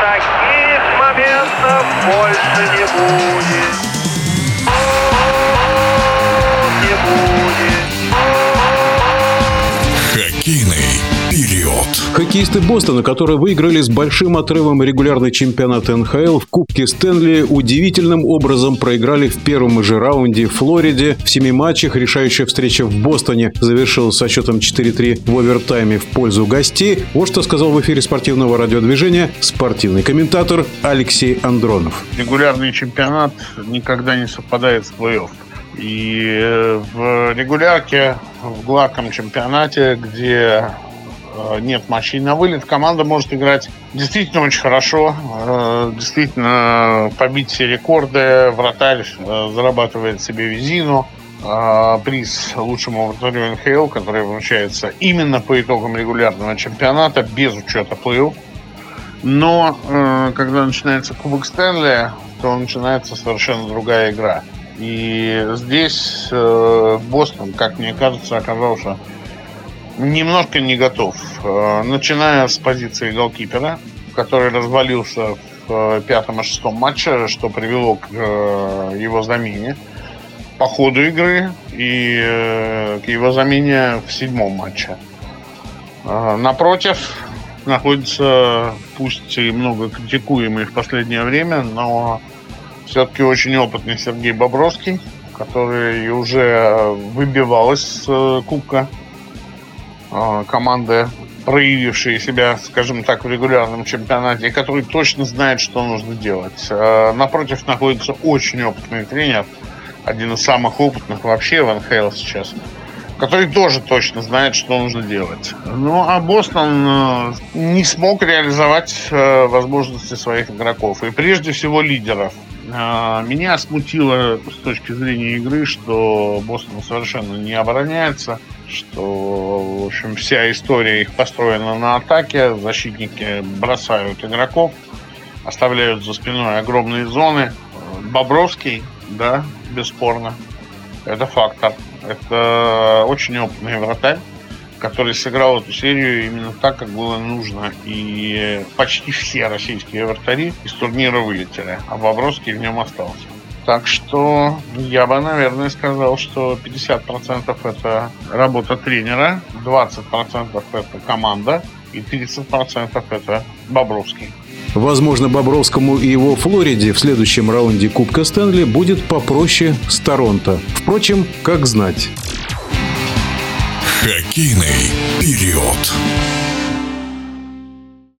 Таких моментов больше не будет. Период. Хоккеисты Бостона, которые выиграли с большим отрывом регулярный чемпионат НХЛ в Кубке Стэнли, удивительным образом проиграли в первом же раунде в Флориде. В семи матчах решающая встреча в Бостоне завершилась со счетом 4-3 в овертайме в пользу гостей. Вот что сказал в эфире спортивного радиодвижения спортивный комментатор Алексей Андронов. регулярный чемпионат никогда не совпадает с плей-офф. И э, в регулярке, в гладком чемпионате, где нет матчей на вылет, команда может играть действительно очень хорошо, э, действительно побить все рекорды, вратарь э, зарабатывает себе визину, э, приз лучшему вратарю НХЛ, который вручается именно по итогам регулярного чемпионата, без учета плей-офф. Но э, когда начинается Кубок Стэнли, то начинается совершенно другая игра. И здесь э, Бостон, как мне кажется, оказался немножко не готов. Э, начиная с позиции голкипера, который развалился в э, пятом и шестом матче, что привело к э, его замене по ходу игры и к его замене в седьмом матче. Напротив, находится, пусть и много критикуемый в последнее время, но все-таки очень опытный Сергей Бобровский, который уже выбивал из кубка команды, проявившие себя, скажем так, в регулярном чемпионате, и который точно знает, что нужно делать. Э, Напротив находится очень опытный тренер, один из самых опытных вообще в НХЛ сейчас, который тоже точно знает, что нужно делать. Ну, а Бостон э, не смог реализовать э, возможности своих игроков, и прежде всего лидеров. Э, Меня смутило с точки зрения игры, что Бостон совершенно не обороняется, что, в общем, вся история их построена на атаке, защитники бросают игроков, оставляют за спиной огромные зоны. Бобровский, да, бесспорно, это фактор. Это очень опытный вратарь, который сыграл эту серию именно так, как было нужно. И почти все российские вратари из турнира вылетели, а Бобровский в нем остался. Так что я бы, наверное, сказал, что 50% это работа тренера, 20% это команда и 30% это Бобровский. Возможно, Бобровскому и его Флориде в следующем раунде Кубка Стэнли будет попроще с Торонто. Впрочем, как знать. Хоккейный период.